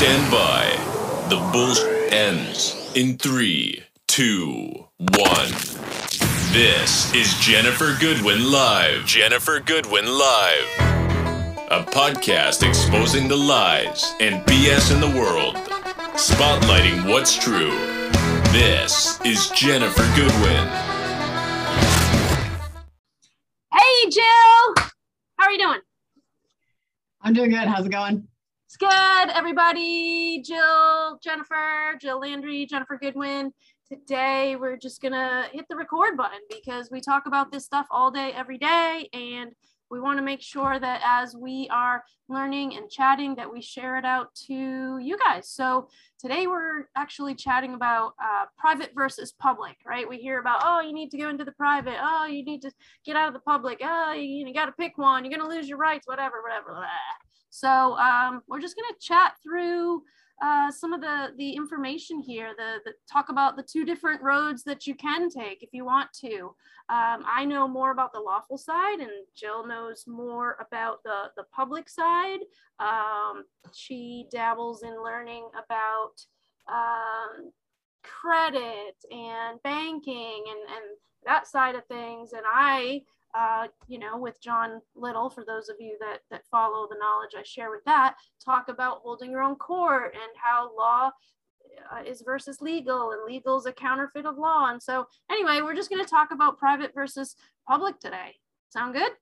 stand by. The bullshit ends in three, two, one. This is Jennifer Goodwin Live. Jennifer Goodwin Live. A podcast exposing the lies and BS in the world, spotlighting what's true. This is Jennifer Goodwin. Hey, Jill. How are you doing? I'm doing good. How's it going? It's good, everybody. Jill, Jennifer, Jill Landrie, Jennifer Goodwin. Today, we're just going to hit the record button because we talk about this stuff all day, every day. And we want to make sure that as we are learning and chatting, that we share it out to you guys. So today, we're actually chatting about uh, private versus public, right? We hear about, oh, you need to go into the private. Oh, you need to get out of the public. Oh, you, you got to pick one. You're going to lose your rights, whatever, whatever. Blah. So um, we're just going to chat through uh, some of the the information here. The, the talk about the two different roads that you can take if you want to. Um, I know more about the lawful side, and Jill knows more about the the public side. Um, she dabbles in learning about um, credit and banking and and that side of things, and I uh, you know, with John Little, for those of you that, that follow the knowledge I share with that, talk about holding your own court and how law uh, is versus legal and legal is a counterfeit of law. And so, anyway, we're just going to talk about private versus public today. Sound good?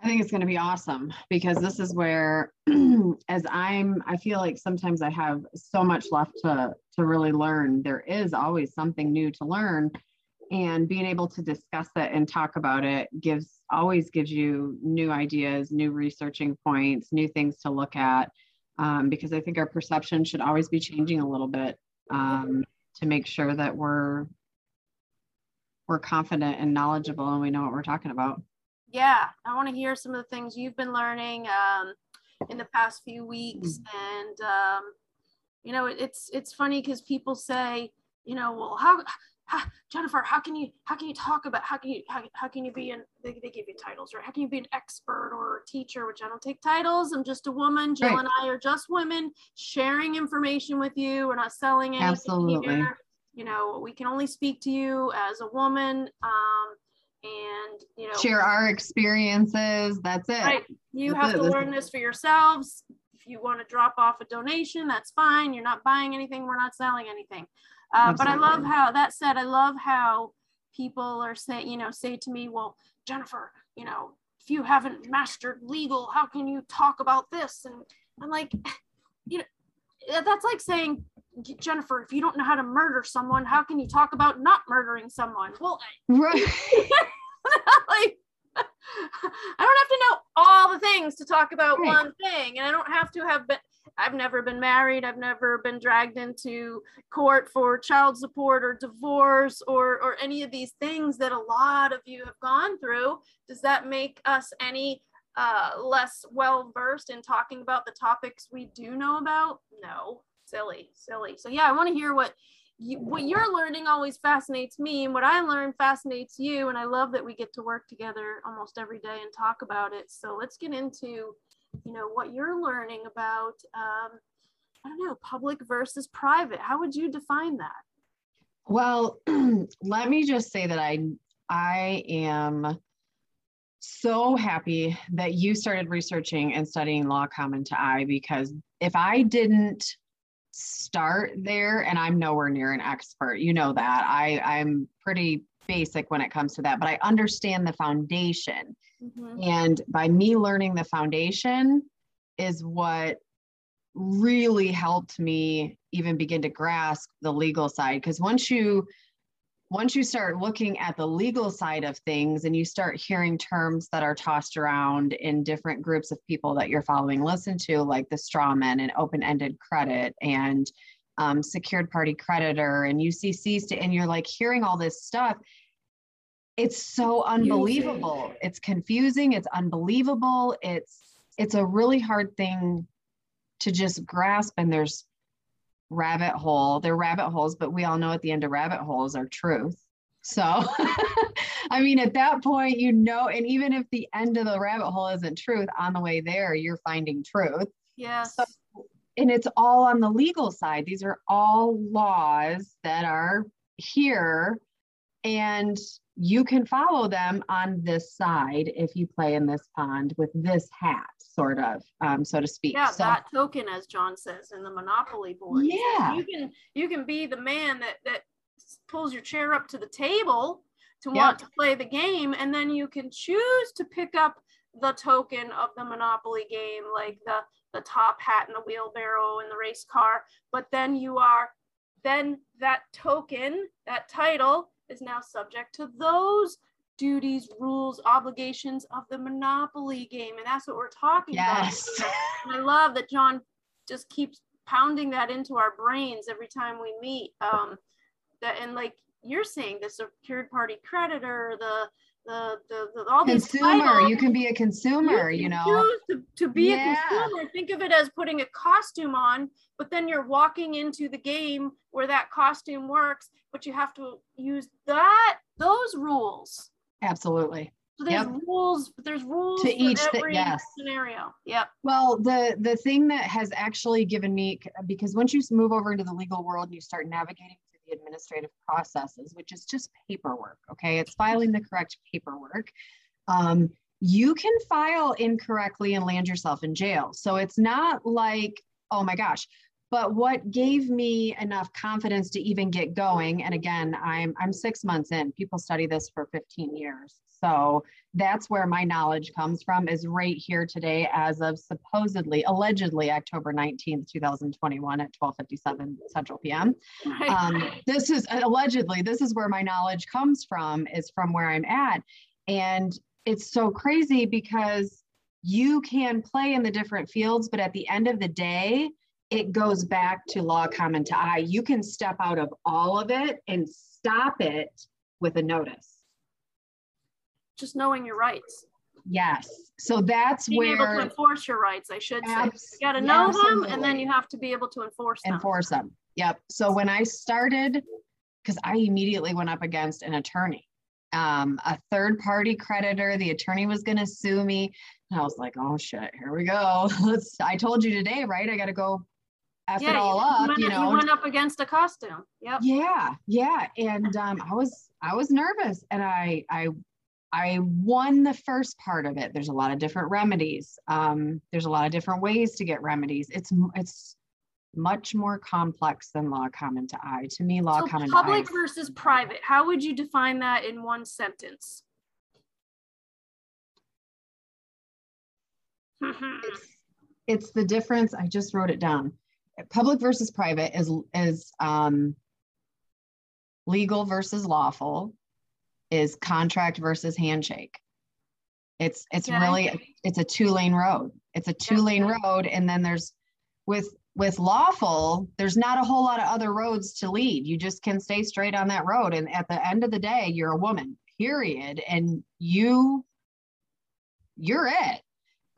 I think it's going to be awesome because this is where, as I'm, I feel like sometimes I have so much left to to really learn. There is always something new to learn, and being able to discuss it and talk about it gives always gives you new ideas new researching points new things to look at um, because i think our perception should always be changing a little bit um, to make sure that we're we're confident and knowledgeable and we know what we're talking about yeah i want to hear some of the things you've been learning um, in the past few weeks mm-hmm. and um, you know it, it's it's funny because people say you know well how how, Jennifer, how can you how can you talk about how can you how, how can you be an they, they give you titles right? How can you be an expert or a teacher? Which I don't take titles. I'm just a woman. Jill right. and I are just women sharing information with you. We're not selling anything Absolutely. Here. You know, we can only speak to you as a woman. Um, and you know share our experiences. That's it. Right. You that's have it. to learn this for yourselves. If you want to drop off a donation, that's fine. You're not buying anything. We're not selling anything. Uh, but I love how that said, I love how people are saying, you know, say to me, well, Jennifer, you know, if you haven't mastered legal, how can you talk about this? And I'm like, you know, that's like saying, Jennifer, if you don't know how to murder someone, how can you talk about not murdering someone? Well, right. like, I don't have to know all the things to talk about right. one thing, and I don't have to have been I've never been married. I've never been dragged into court for child support or divorce or, or any of these things that a lot of you have gone through. Does that make us any uh, less well versed in talking about the topics we do know about? No, silly, silly. So, yeah, I want to hear what. You, what you're learning always fascinates me and what i learn fascinates you and i love that we get to work together almost every day and talk about it so let's get into you know what you're learning about um, i don't know public versus private. How would you define that? Well let me just say that i i am so happy that you started researching and studying law common to i because if i didn't start there and i'm nowhere near an expert you know that i i'm pretty basic when it comes to that but i understand the foundation Mm-hmm. And by me learning the foundation is what really helped me even begin to grasp the legal side because once you once you start looking at the legal side of things and you start hearing terms that are tossed around in different groups of people that you're following listen to like the straw man and open-ended credit and um, secured party creditor and uccs to, and you're like hearing all this stuff it's so unbelievable. It's confusing. It's unbelievable. It's it's a really hard thing to just grasp and there's rabbit hole they're rabbit holes but we all know at the end of rabbit holes are truth. So i mean at that point you know and even if the end of the rabbit hole isn't truth on the way there you're finding truth. Yes. So and it's all on the legal side. These are all laws that are here and you can follow them on this side if you play in this pond with this hat sort of um, so to speak Yeah, so that token, as John says in the Monopoly board. Yeah. you can you can be the man that that pulls your chair up to the table to Yep. want to play the game, and then you can choose to pick up the token of the Monopoly game, like the the top hat and the wheelbarrow and the race car. But then you are then that token, that title, is now subject to those duties, rules, obligations of the Monopoly game, and that's what we're talking yes about. And I love that John just keeps pounding that into our brains every time we meet. Um, that and like you're saying, the secured party creditor, the the the, the all these consumer titles, you can be a consumer you can know to, to be Yeah. a consumer. Think of it as putting a costume on, but then you're walking into the game where that costume works, but you have to use that those rules. absolutely So there's Yep. rules, there's rules To each every yes. scenario. Yep. Well, the the thing that has actually given me because once you move over into the legal world and you start navigating administrative processes, which is just paperwork, okay, it's filing the correct paperwork. Um, you can file incorrectly and land yourself in jail. So it's not like, oh my gosh. But what gave me enough confidence to even get going, and again, I'm I'm six months in. People study this for 15 years. So that's where my knowledge comes from is right here today as of supposedly allegedly october 19th 2021 at 12.57 central pm um, this is allegedly this is where my knowledge comes from is from where i'm at and it's so crazy because you can play in the different fields but at the end of the day it goes back to law common to i you can step out of all of it and stop it with a notice Just knowing your rights. yes so that's where. Being able to enforce your rights, I should say. You got to know them, and then you have to be able to enforce them. enforce them. Yep. So when I started, because I immediately went up against an attorney, um, a third party creditor. The attorney was going to sue me. And I was like, oh shit, here we go. Let's, I told you today, right? I got to go F it all up, went, you know. went up against a costume. Yep. Yeah, yeah. And um, I was I was nervous and I I I won the first part of it. There's a lot of different remedies. Um, there's a lot of different ways to get remedies. It's it's much more complex than law common to I. To me, law So common to public is- versus private. How would you define that in one sentence? it's, it's the difference. I just wrote it down. Public versus private is is um, legal versus lawful, is contract versus handshake. It's it's Okay. really it's a two lane road. It's a two lane road, and then there's with with lawful, there's not a whole lot of other roads to lead. You just can stay straight on that road, and at the end of the day, you're a woman. Period, and you you're it.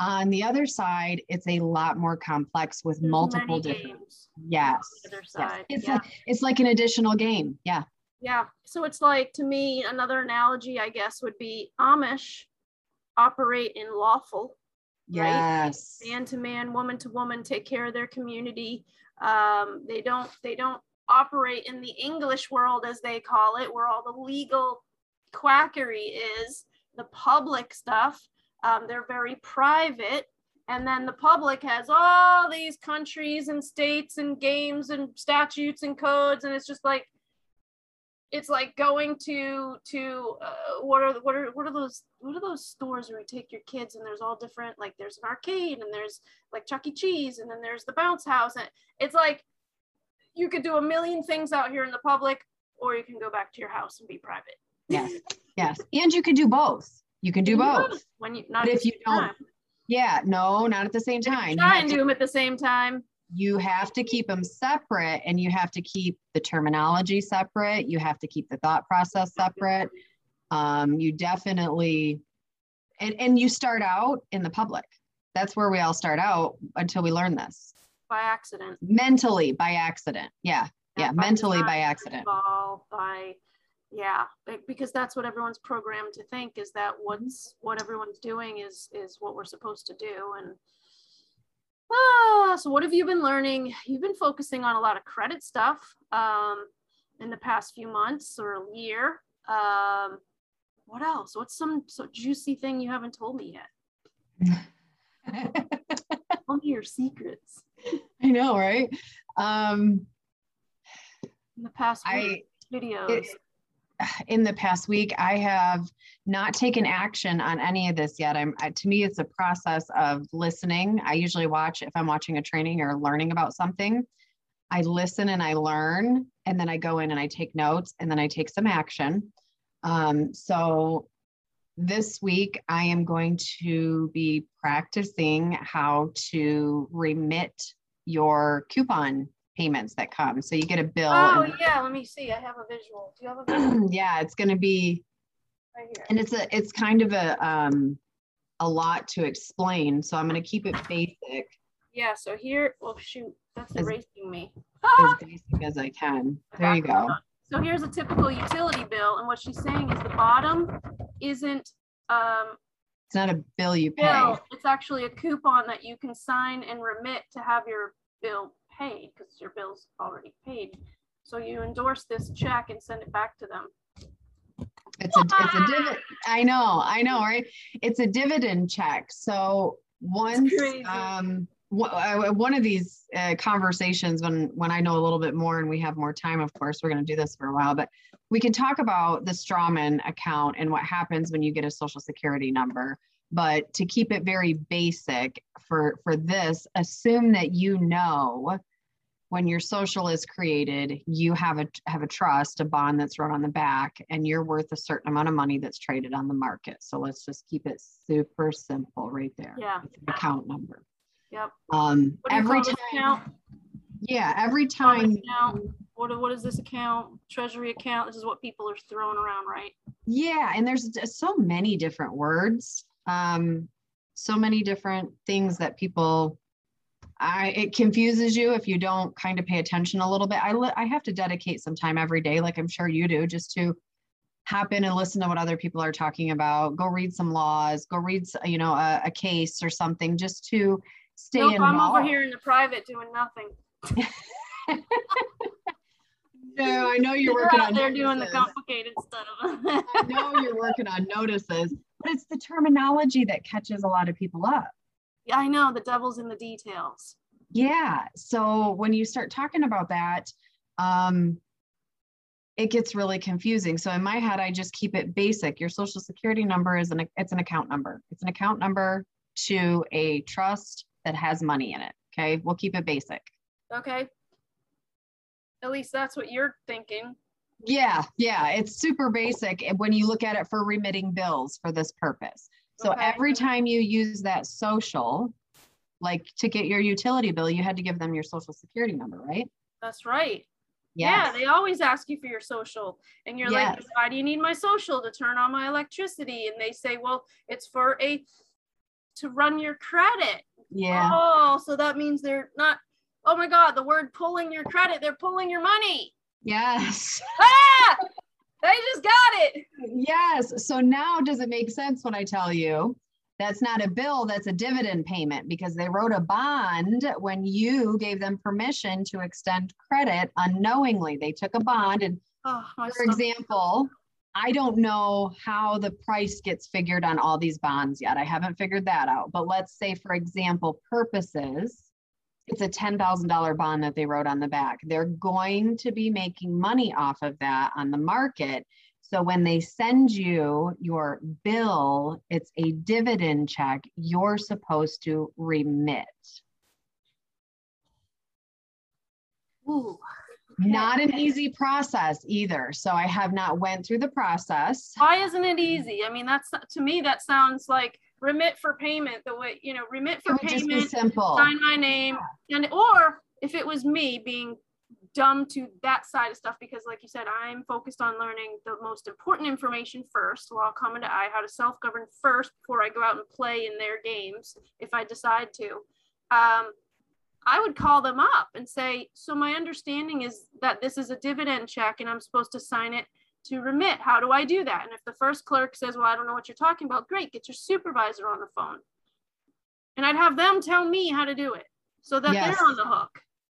On the other side, it's a lot more complex with There's multiple different. games Yes. yes. side. It's yeah. like it's like an additional game. Yeah. yeah. So it's like to me, another analogy, I guess, would be Amish operate in lawful, Right. Yes. man to man, woman to woman, take care of their community. Um, they don't they don't operate in the English world as they call it, where all the legal quackery is, the public stuff. Um, they're very private. And then the public has all these countries and states and games and statutes and codes. And it's just like, it's like going to to uh, what are what are what are those what are those stores where you take your kids and there's all different like there's an arcade and there's like Chuck E. Cheese and then there's the bounce house and it's like you could do a million things out here in the public or you can go back to your house and be private. Yes. Yes. And you can do both. You can do You both. when you not But if you don't, time. Yeah. No, not at the same time. You try have and to- do them at the same time. you have to keep them separate and you have to keep the terminology separate you have to keep the thought process separate um, you definitely and, and you start out in the public that's where we all start out until we learn this by accident. mentally by accident yeah yeah mentally by accident by yeah, because that's what everyone's programmed to think is that what's what everyone's doing is is what we're supposed to do and ah, so what have you been learning? You've been focusing on a lot of credit stuff um, in the past few months or a year. Um, what else? What's some so juicy thing you haven't told me yet? Tell me your secrets. I know, right? Um, in the past I videos. It, in the past week, I have not taken action on any of this yet. I'm to me, it's a process of listening. I usually watch if I'm watching a training or learning about something. I listen and I learn, and then I go in and I take notes, and then I take some action. Um, so this week, I am going to be practicing how to remit your coupon payments that come. So you get a bill. Oh and, yeah, let me see. I have a visual. Do you have a visual? yeah, it's going to be right here. And it's a it's kind of a um a lot to explain. So I'm going to keep it basic. Yeah, so here, oh shoot, that's as, erasing me. as basic as I can. There you go. So here's a typical utility bill and what she's saying is the bottom isn't um it's not a bill you pay. Bill. It's actually a coupon that you can sign and remit to have your bill paid because your bill's already paid. So you endorse this check and send it back to them. It's a it's a dividend. I know, I know, right? It's a dividend check. So once um one of these uh, conversations when when I know a little bit more and we have more time, of course, we're going to do this for a while, but we can talk about the strawman account and what happens when you get a social security number. But to keep it very basic for for this, assume that you know when your social is created, you have a have a trust, a bond that's wrote on the back, and you're worth a certain amount of money that's traded on the market. So let's just keep it super simple right there. Yeah. account number. Yep. Um, every time. Account? Yeah, every time. What, what is this account? Treasury account. This is what people are throwing around, right? Yeah, and there's so many different words. Um, so many different things that people I, it confuses you if you don't kind of pay attention a little bit. I, I have to dedicate some time every day, like I'm sure you do, just to hop in and listen to what other people are talking about. Go read some laws. Go read, you know, a, a case or something, just to stay nope, involved. I'm over here in the private doing nothing. no, I know you're, you're working on. They're doing the complicated stuff. I know you're working on notices, but it's the terminology that catches a lot of people up. Yeah, I know the devil's in the details. Yeah. So when you start talking about that, um, it gets really confusing. So in my head, I just keep it basic. Your social security number is an it's an account number. It's an account number to a trust that has money in it. Okay. We'll keep it basic. Okay. At least that's what you're thinking. Yeah, yeah, it's super basic eh, when you look at it for remitting bills for this purpose. So okay. every time you use that social, like to get your utility bill, you had to give them your social security number, right? That's right. Yes. Yeah, they always ask you for your social. And you're yes. like, why do you need my social to turn on my electricity? And they say, well, it's for a to run your credit. Yeah. Oh, so that means they're not, oh my God, the word pulling your credit, they're pulling your money. Yes. Ah! They just got it. Yes. So now does it make sense when I tell you that's not a bill, that's a dividend payment because they wrote a bond when you gave them permission to extend credit unknowingly. They took a bond and oh, for example, I don't know how the price gets figured on all these bonds yet. I haven't figured that out. But let's say, for example, purposes, it's a $10,000 bond that they wrote on the back. They're going to be making money off of that on the market. So when they send you your bill, it's a dividend check you're supposed to remit. Ooh. Not an easy process either. So I have not went through the process. Why isn't it easy? I mean, that's to me that sounds like remit for payment the way you know remit for payment simple sign my name yeah. and or if it was me being dumb to that side of stuff because like you said i'm focused on learning the most important information first while coming to i how to self-govern first before i go out and play in their games if i decide to um, i would call them up and say so my understanding is that this is a dividend check and i'm supposed to sign it to remit. How do I do that? And if the first clerk says, Well, I don't know what you're talking about, great, get your supervisor on the phone. And I'd have them tell me how to do it. so that Yes. they're on the hook.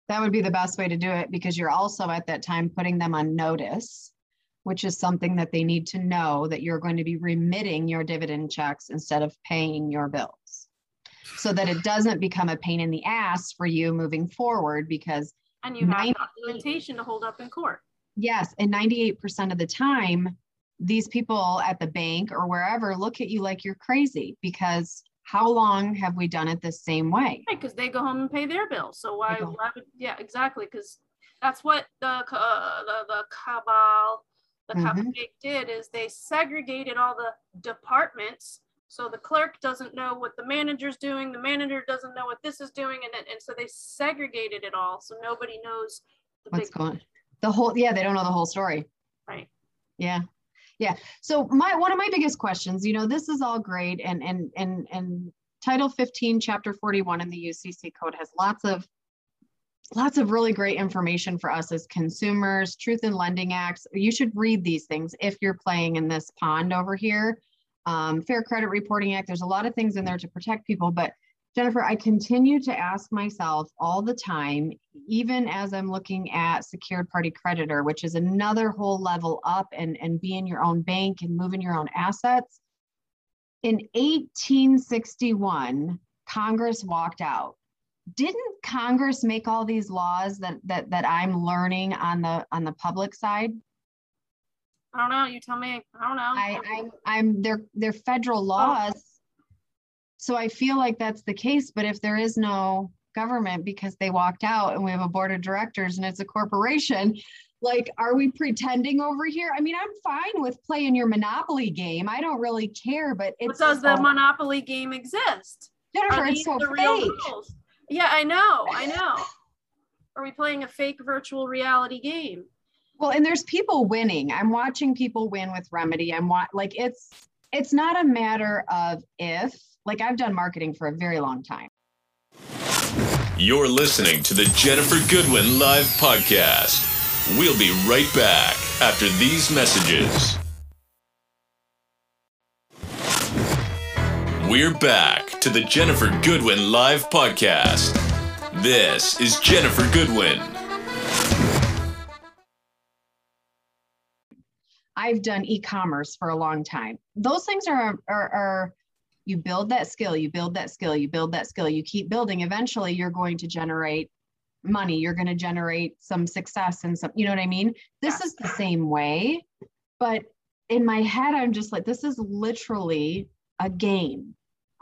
That would be the best way to do it because you're also at that time putting them on notice, which is something that they need to know that you're going to be remitting your dividend checks instead of paying your bills. So that it doesn't become a pain in the ass for you moving forward because And you have Ninety- documentation to hold up in court. Yes, and 98% of the time, these people at the bank or wherever look at you like you're crazy because how long have we done it the same way? Right, because they go home and pay their bills. So why, why would, yeah, exactly. Because that's what the, uh, the, the cabal, the Mhm. cupcake did is they segregated all the departments. So the clerk doesn't know what the manager's doing, the manager doesn't know what this is doing, and, and so they segregated it all. So nobody knows the What's big, going the whole yeah, they don't know the whole story. right. Yeah. Yeah. So my one of my biggest questions, you know, this is all great and and and and Title 15 chapter 41 in the UCC code has lots of lots of really great information for us as consumers, Truth in Lending Acts. You should read these things if you're playing in this pond over here. Um, Fair Credit Reporting Act, there's a lot of things in there to protect people, but Jennifer, I continue to ask myself all the time, even as I'm looking at secured party creditor, which is another whole level up and, and being your own bank and moving your own assets. In 1861, Congress walked out. Didn't Congress make all these laws that that that I'm learning on the on the public side? I don't know. You tell me. I don't know. I, I'm I'm they're they're federal oh. laws. So I feel like that's the case, but if there is no government because they walked out and we have a board of directors and it's a corporation, like are we pretending over here? I mean, I'm fine with playing your monopoly game. I don't really care, but but it's does the Monopoly game exist? Jennifer, Are it's so the real fake. Yeah, I know. I know. Are we playing a fake virtual reality game? Well, and there's people winning. I'm watching people win with Remedy. I'm wa- like it's it's not a matter of if. Like I've done marketing for a very long time. You're listening to the Jennifer Goodwin Live Podcast. We'll be right back after these messages. We're back to the Jennifer Goodwin Live Podcast. This is Jennifer Goodwin. I've done e-commerce for a long time. Those things are, are, are you build that skill, you build that skill, you build that skill, you keep building. Eventually, you're going to generate money. You're going to generate some success and some, you know what I mean? This is the same way, but in my head, I'm just like, this is literally a game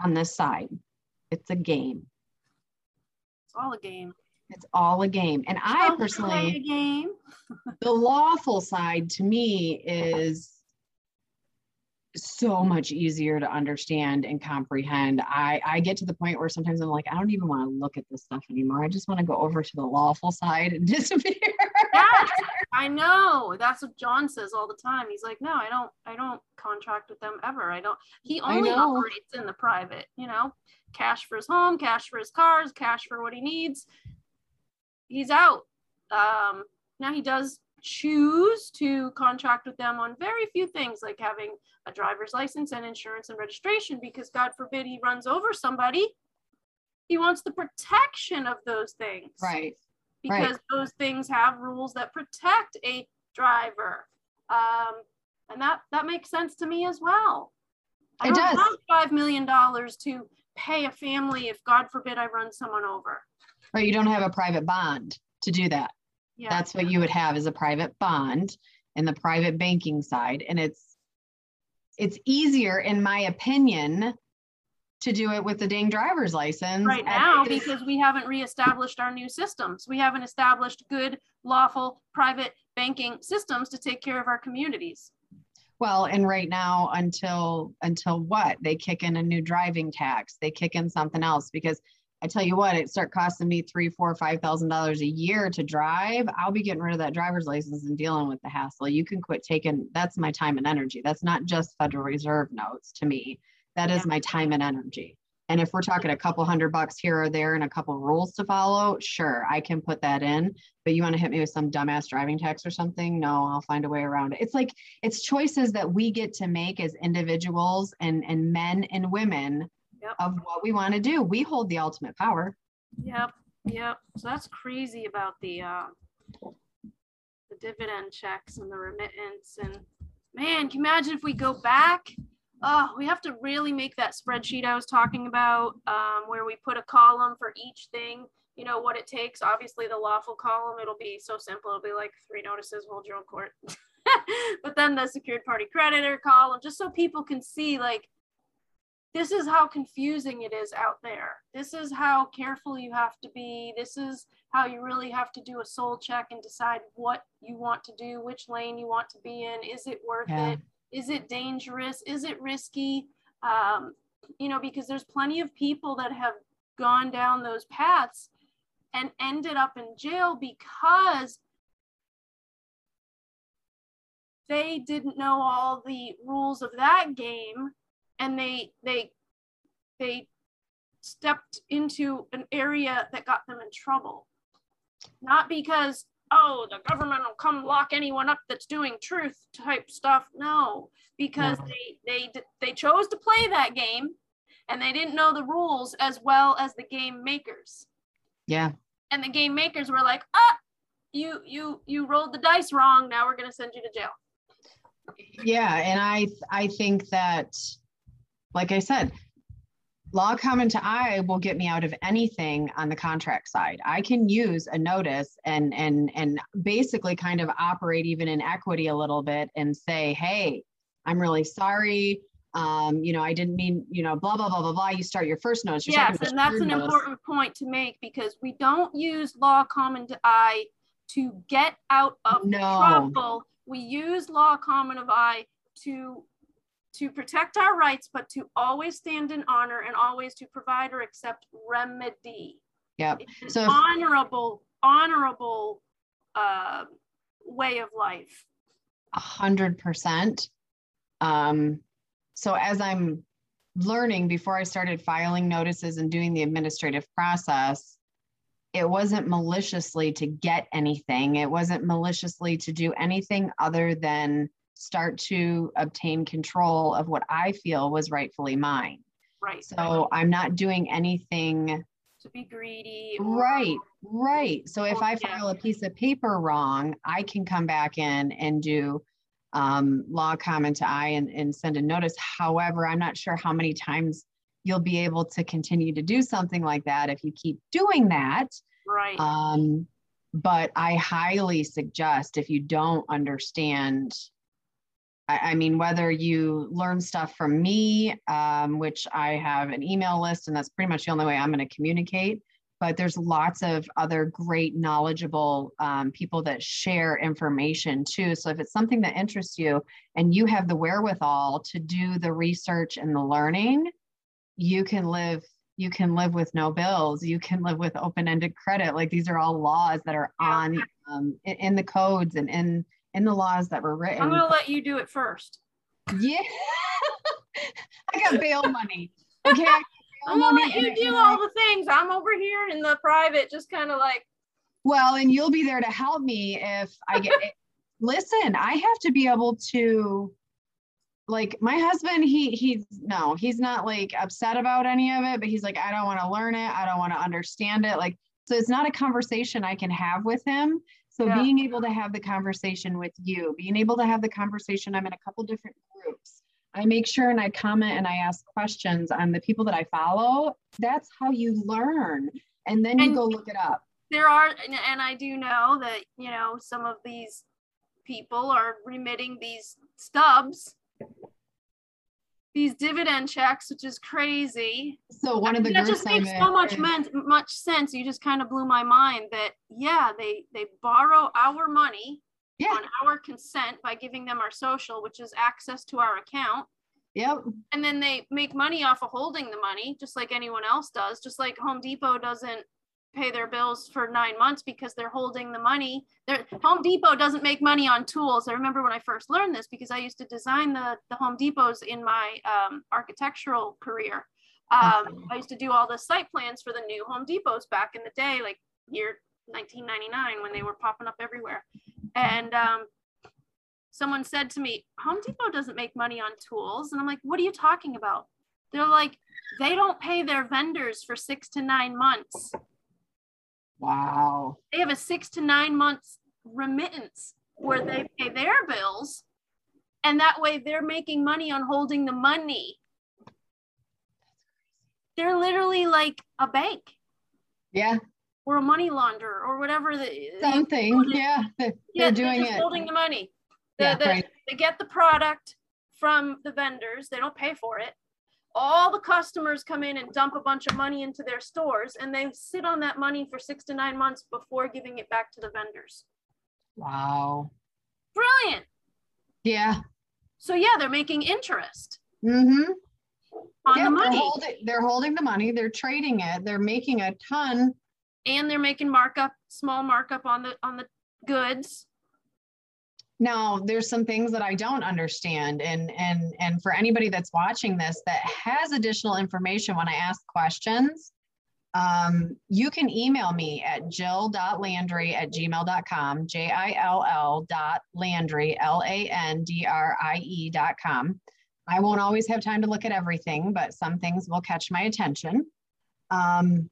on this side. It's a game. It's all a game. It's all a game. And I personally, the lawful side to me is so much easier to understand and comprehend. I, I get to the point where sometimes I'm like, I don't even want to look at this stuff anymore. I just want to go over to the lawful side and disappear. Yes, I know. That's what John says all the time. He's like, no, I don't, I don't contract with them ever. I don't. He only operates in the private. You know, cash for his home, cash for his cars, cash for what he needs. He's out. Um, now he does choose to contract with them on very few things, like having a driver's license and insurance and registration, because God forbid he runs over somebody. He wants the protection of those things right. Right. because those things have rules that protect a driver. Um, and that that makes sense to me as well. I It don't does. have five million dollars to pay a family if God forbid I run someone over. Right. You don't have a private bond to do that. Yeah, That's what you would have as a private bond in the private banking side. And it's it's easier, in my opinion, to do it with the dang driver's license. right now because we haven't reestablished our new systems. We haven't established good, lawful, private banking systems to take care of our communities. Well, and right now until until what? They kick in a new driving tax. They kick in something else because I tell you what, it start costing me three, four, five thousand dollars a year to drive. I'll be getting rid of that driver's license and dealing with the hassle. You can quit taking that's my time and energy. That's not just Federal Reserve notes to me. That is Yeah. my time and energy. And if we're talking a couple hundred bucks here or there and a couple rules to follow, sure, I can put that in. But you want to hit me with some dumbass driving tax or something? No, I'll find a way around it. It's like it's choices that we get to make as individuals and and men and women Yep. of what we want to do. We hold the ultimate power. Yep. Yep. So that's crazy about the uh, the dividend checks and the remittance. And man, can you imagine if we go back? Oh, we have to really make that spreadsheet I was talking about, um, where we put a column for each thing. You know what it takes. Obviously, the lawful column it'll be so simple. It'll be like three notices, hold your own court. but then the secured party creditor column, just so people can see like this is how confusing it is out there. This is how careful you have to be. This is how you really have to do a soul check and decide what you want to do, which lane you want to be in. Is it worth yeah. it? Is it dangerous? Is it risky? Um, you know, because there's plenty of people that have gone down those paths and ended up in jail because they didn't know all the rules of that game and they they they stepped into an area that got them in trouble. Not because oh the government will come lock anyone up that's doing truth type stuff. No because no. they they they chose to play that game and they didn't know the rules as well as the game makers. Yeah. And the game makers were like ah you you you rolled the dice wrong. Now we're going to send you to jail. Yeah and i i think that like I said, law common to I will get me out of anything on the contract side. I can use a notice and and and basically kind of operate even in equity a little bit and say, hey, I'm really sorry. Um, you know, I didn't mean, you know, blah blah blah blah blah. You start your first notice. Yes, and that's an notice. important point to make because we don't use law common to I to get out of no. trouble. We use law common of I to to protect our rights, but to always stand in honor and always to provide or accept remedy. Yep. So honorable, honorable uh, way of life. A hundred percent. Um, so as I'm learning before I started filing notices and doing the administrative process, it wasn't maliciously to get anything. It wasn't maliciously to do anything other than start to obtain control of what I feel was rightfully mine. Right. So I'm not doing anything to be greedy. Or, right, right. So if I file a piece of paper wrong, I can come back in and do um, law comment to I and, and send a notice. However, I'm not sure how many times you'll be able to continue to do something like that if you keep doing that. Right. Um, but I highly suggest if you don't understand I, I mean, whether you learn stuff from me, um, which I have an email list, and that's pretty much the only way I'm going to communicate. But there's lots of other great, knowledgeable um, people that share information too. So if it's something that interests you and you have the wherewithal to do the research and the learning, you can live you can live with no bills you can live with open-ended credit like these are all laws that are on um, in, in, the codes and in in the laws that were written. I'm going to let you do it first. Yeah. I got bail money. Okay. I'm gonna let you do all the things. I'm over here in the private, just kind of like. Well, and you'll be there to help me if I get. Listen, I have to be able to like my husband, he he's no, he's not like upset about any of it, but he's like, I don't want to learn it, I don't want to understand it. Like, so it's not a conversation I can have with him. So yeah. being able to have the conversation with you, being able to have the conversation, I'm in a couple different groups. I make sure and I comment and I ask questions on the people that I follow. That's how you learn. And then you go look it up. There are, and I do know that, you know, some of these people are remitting these stubs these dividend checks, which is crazy. So one of the that just makes so much meant much sense. You just kind of blew my mind that yeah, they they borrow our money yeah. on our consent by giving them our social, which is access to our account. Yep. And then they make money off of holding the money, just like anyone else does. Just like Home Depot doesn't pay their bills for nine months because they're holding the money. Their Home Depot doesn't make money on tools. I remember when I first learned this because I used to design the, the Home Depots in my um, architectural career. Um, I used to do all the site plans for the new Home Depots back in the day, like year 1999 when they were popping up everywhere. And um, someone said to me, Home Depot doesn't make money on tools. And I'm like, what are you talking about? They're like, they don't pay their vendors for six to nine months Wow. They have a six to nine months remittance where they pay their bills. And that way they're making money on holding the money. They're literally like a bank Yeah. or a money launderer or whatever the Something. Yeah. They're, yeah, they're doing just it. holding the money. Yeah, right. They get the product from the vendors. They don't pay for it. All the customers come in and dump a bunch of money into their stores, and they sit on that money for six to nine months before giving it back to the vendors. Wow. Brilliant. Yeah. So yeah, they're making interest Mm-hmm. on Yeah, the they're money, holding, they're holding the money, they're trading it, they're making a ton. and they're making markup, small markup on the on the goods. Now, there's some things that I don't understand. And and and for anybody that's watching this that has additional information when I ask questions, um, you can email me at jill.landrie at gmail.com, J-I-L-L dot Landrie, L-A-N-D-R-I-E dot com. I won't always have time to look at everything, but some things will catch my attention. Um,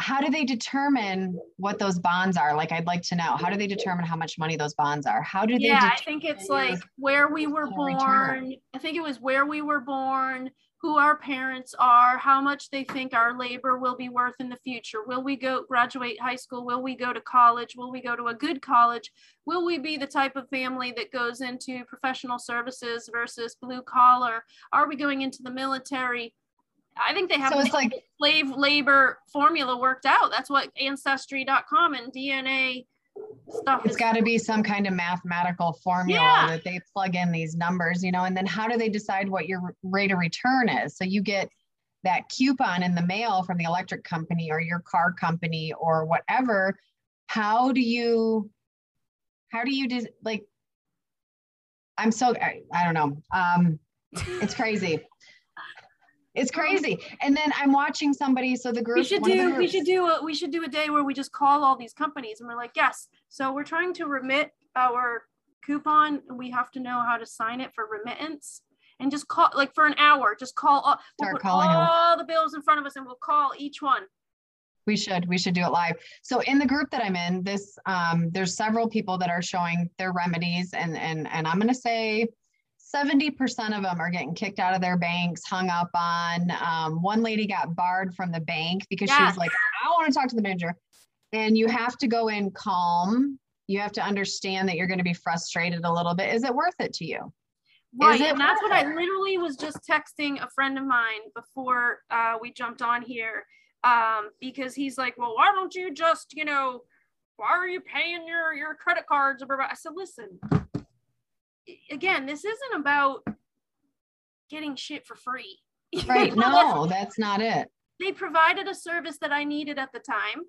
how do they determine what those bonds are? Like, I'd like to know, how do they determine how much money those bonds are? How do they? Yeah, I think it's like where we were your return? born. I think it was where we were born, who our parents are, how much they think our labor will be worth in the future. Will we go graduate high school? Will we go to college? Will we go to a good college? Will we be the type of family that goes into professional services versus blue collar? Are we going into the military? I think they have So it's like, slave labor formula worked out. That's what ancestry.com and DNA stuff It's got to be some kind of mathematical formula Yeah. that they plug in these numbers, you know, and then how do they decide what your rate of return is? So you get that coupon in the mail from the electric company or your car company or whatever. How do you, how do you just like, I'm so, I, I don't know. Um, it's crazy. It's crazy. And then I'm watching somebody. So the group, we should do we should do a we should do a day where we just call all these companies and we're like yes so we're trying to remit our coupon we have to know how to sign it for remittance and just call like for an hour just call all, we'll put all the bills in front of us and we'll call each one We should, we should do it live. So in the group that I'm in, this, um, there's several people that are showing their remedies and, and, and I'm gonna say seventy percent of them are getting kicked out of their banks, hung up on. Um, one lady got barred from the bank because she was like, I want to talk to the manager. And you have to go in calm. You have to understand that you're gonna be frustrated a little bit. Is it worth it to you? right and that's what i literally was just texting a friend of mine before uh, we jumped on here um, because he's like well why don't you just you know why are you paying your your credit cards or blah, blah?" i said listen again this isn't about getting shit for free Right, no, that's not it. they provided a service that i needed at the time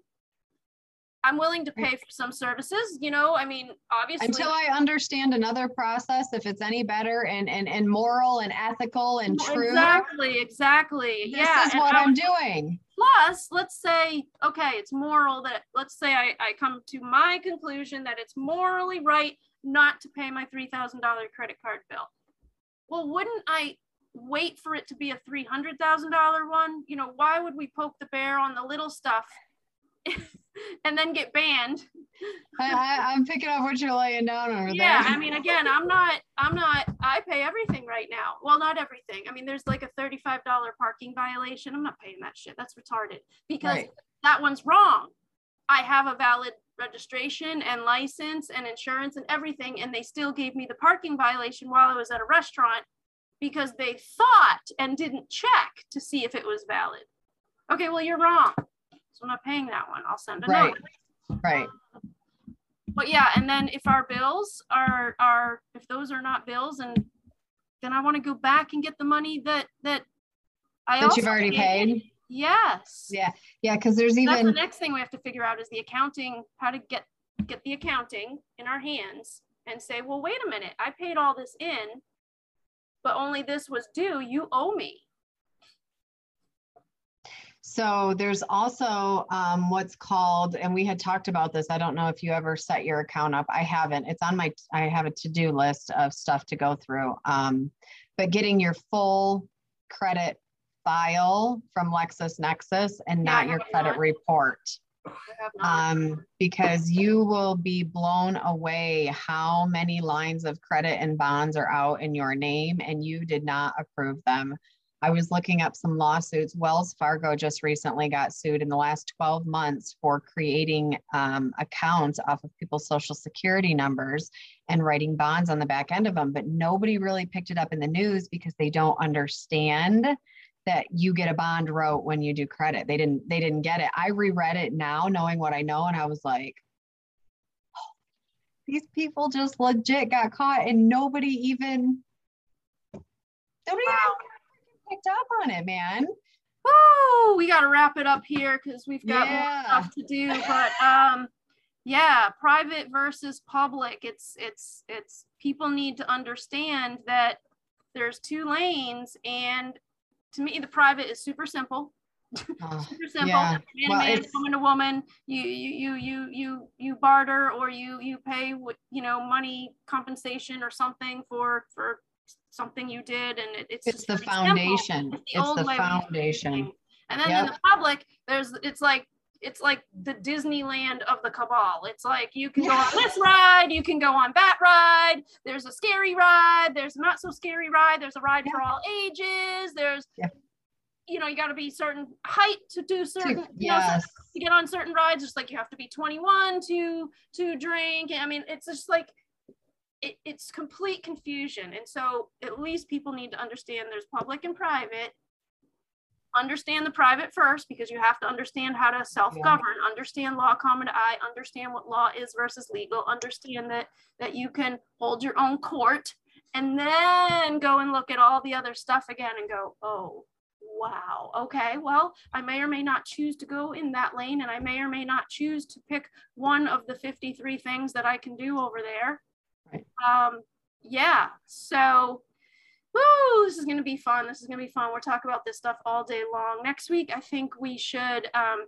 i'm willing to pay for some services you know i mean obviously Until I understand another process, if it's any better and, and, and moral and ethical and true. exactly exactly This yeah is what I'm doing. plus let's say okay it's moral that let's say I, I come to my conclusion that it's morally right not to pay my $3000 credit card bill. Well wouldn't i wait for it to be a $300000 one? You know why would we poke the bear on the little stuff and then get banned? I, I'm picking up what you're laying down over yeah there. i mean again i'm not i'm not i pay everything right now. Well not everything. I mean there's like a $35 parking violation. I'm not paying that shit. That's retarded. Because Right. that one's wrong. I have a valid registration and license and insurance and everything and they still gave me the parking violation while i was at a restaurant because they thought and didn't check to see if it was valid okay well you're wrong so i'm not paying that one i'll send a Right. note Right. but yeah and then if our bills are are if those are not bills and then i want to go back and get the money that that i That also you've already paid. Yes Yeah. Yeah. Cause there's even that's the next thing we have to figure out is the accounting how to get get the accounting in our hands and say well wait a minute i paid all this in but only this was due you owe me so there's also um, what's called, and we had talked about this. I don't know if you ever set your account up. I haven't. It's on my, I have a to-do list of stuff to go through. Um, but getting your full credit file from LexisNexis and Yeah, not your credit report. um, because you will be blown away how many lines of credit and bonds are out in your name and you did not approve them. I was looking up some lawsuits. Wells Fargo just recently got sued in the last 12 months for creating um, accounts off of people's social security numbers and writing bonds on the back end of them. But nobody really picked it up in the news because they don't understand that you get a bond wrote when you do credit. They didn't they didn't get it. I reread it now knowing what I know and I was like oh, these people just legit got caught and nobody even nobody wow. even picked up on it, man. Oh, we got to wrap it up here because we've got yeah. more stuff to do. But um, yeah, private versus public. It's it's it's people need to understand that there's two lanes and to me, the private is super simple. Uh, super simple. Yeah. Man well, man, woman to woman. You you you you you you barter or you you pay you know money compensation or something for for something you did, and it, it's it's the foundation. It's the, it's the foundation. And then yep. in the public, there's it's like it's like the Disneyland of the cabal. It's like you can go on this ride, you can go on that ride. There's a scary ride, there's a not so scary ride, there's a ride yeah. for all ages. There's yeah. you know, you got to be certain height to do certain you yes. know, to get on certain rides. Just like you have to be 21 to to drink. I mean, it's just like it, it's complete confusion. And so at least people need to understand there's public and private understand the private first because you have to understand how to self-govern yeah. understand law common to i understand what law is versus legal understand that that you can hold your own court and then go and look at all the other stuff again and go oh wow okay well i may or may not choose to go in that lane and i may or may not choose to pick one of the 53 things that i can do over there right. um yeah so woo, this is going to be fun. This is going to be fun. We're talking about this stuff all day long. Next week, I think we should um,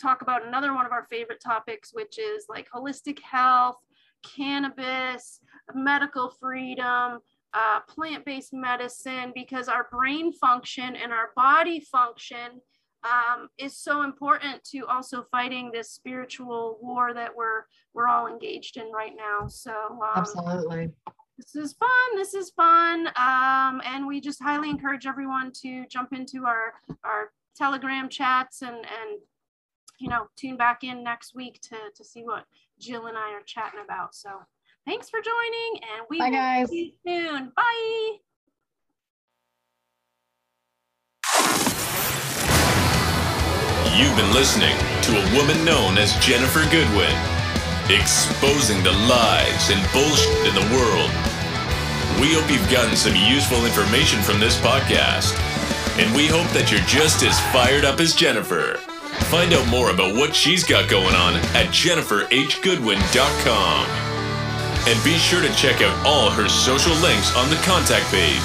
talk about another one of our favorite topics, which is like holistic health, cannabis, medical freedom, uh, plant based medicine, because our brain function and our body function. Um, is so important to also fighting this spiritual war that we're we're all engaged in right now. So um, absolutely, this is fun. This is fun. Um, and we just highly encourage everyone to jump into our, our Telegram chats and, and, you know, tune back in next week to, to see what Jill and I are chatting about. So thanks for joining and we Bye, will guys. see you soon. Bye. You've been listening to a woman known as Jennifer Goodwin, exposing the lies and bullshit in the world we hope you've gotten some useful information from this podcast. And we hope that you're just as fired up as Jennifer. Find out more about what she's got going on at jenniferhgoodwin.com. And be sure to check out all her social links on the contact page.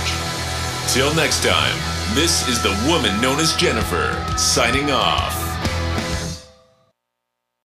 Till next time, this is the woman known as Jennifer, signing off.